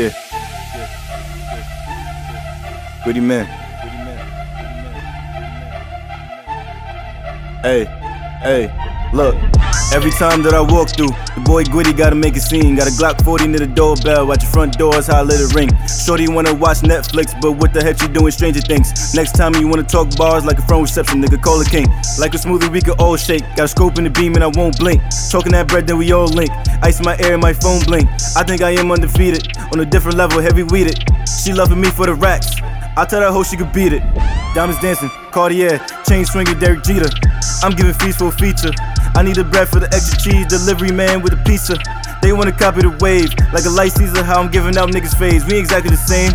Yeah. GwiddyMan. Hey, hey, look. Every time that I walk through, the boy Gwiddy gotta make a scene. Got a Glock 40 near the doorbell. Watch your front door, is how I let it ring. Shorty wanna watch Netflix, but what the heck you doing? Stranger Things. Next time you wanna talk bars like a phone reception, nigga, call a king. Like a smoothie we can all shake. Got a scope in the beam and I won't blink. Talking that bread, then we all link. Ice in my and my phone blink. I think I am undefeated. On a different level, heavy weeded. She loving me for the racks. I tell that hoe she could beat it. Diamonds dancing, Cartier, chain swinging, Derek Jeter. I'm giving fees for a feature. I need a bread for the extra cheese, delivery man with a pizza. They wanna copy the wave, like a light Caesar, how I'm giving out niggas phase. We exactly the same.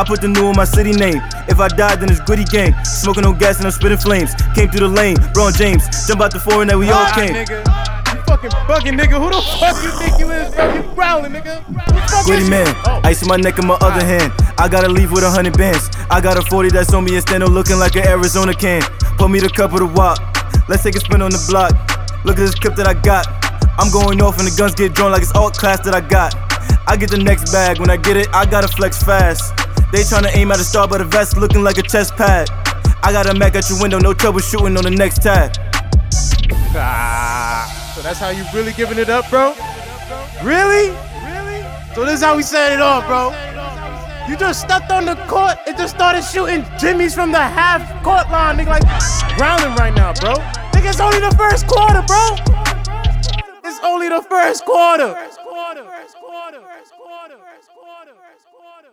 I put the new in my city name. If I die, then it's gritty Gang. Smoking no gas and I'm spitting flames. Came through the lane, Braun James. Jump out the foreign that we all came. nigga. You fucking bugging, nigga. Who the fuck you think you is, bro? You growling, nigga. Who the fuck Goody is you? man, Oh. ice in my neck and my other hand. I gotta leave with a hundred bands. I got a 40 that's on me and stand looking like an Arizona can. Pour me the cup of the wop. Let's take a spin on the block. Look at this clip that I got. I'm going off and the guns get drawn like it's all class that I got. I get the next bag. When I get it, I gotta flex fast. They tryna aim at a star, but the vest looking like a chest pad. I got a Mac at your window, no troubleshooting on the next tab. Ah, so that's how you really giving it up, bro? Really? Really? So this is how we set it off, bro. You just stepped on the court and just started shooting jimmies from the half court line, nigga, like grounding right now, bro. It's only the first quarter, bro. It's only the first quarter. First quarter. First quarter. First quarter. First quarter. First quarter.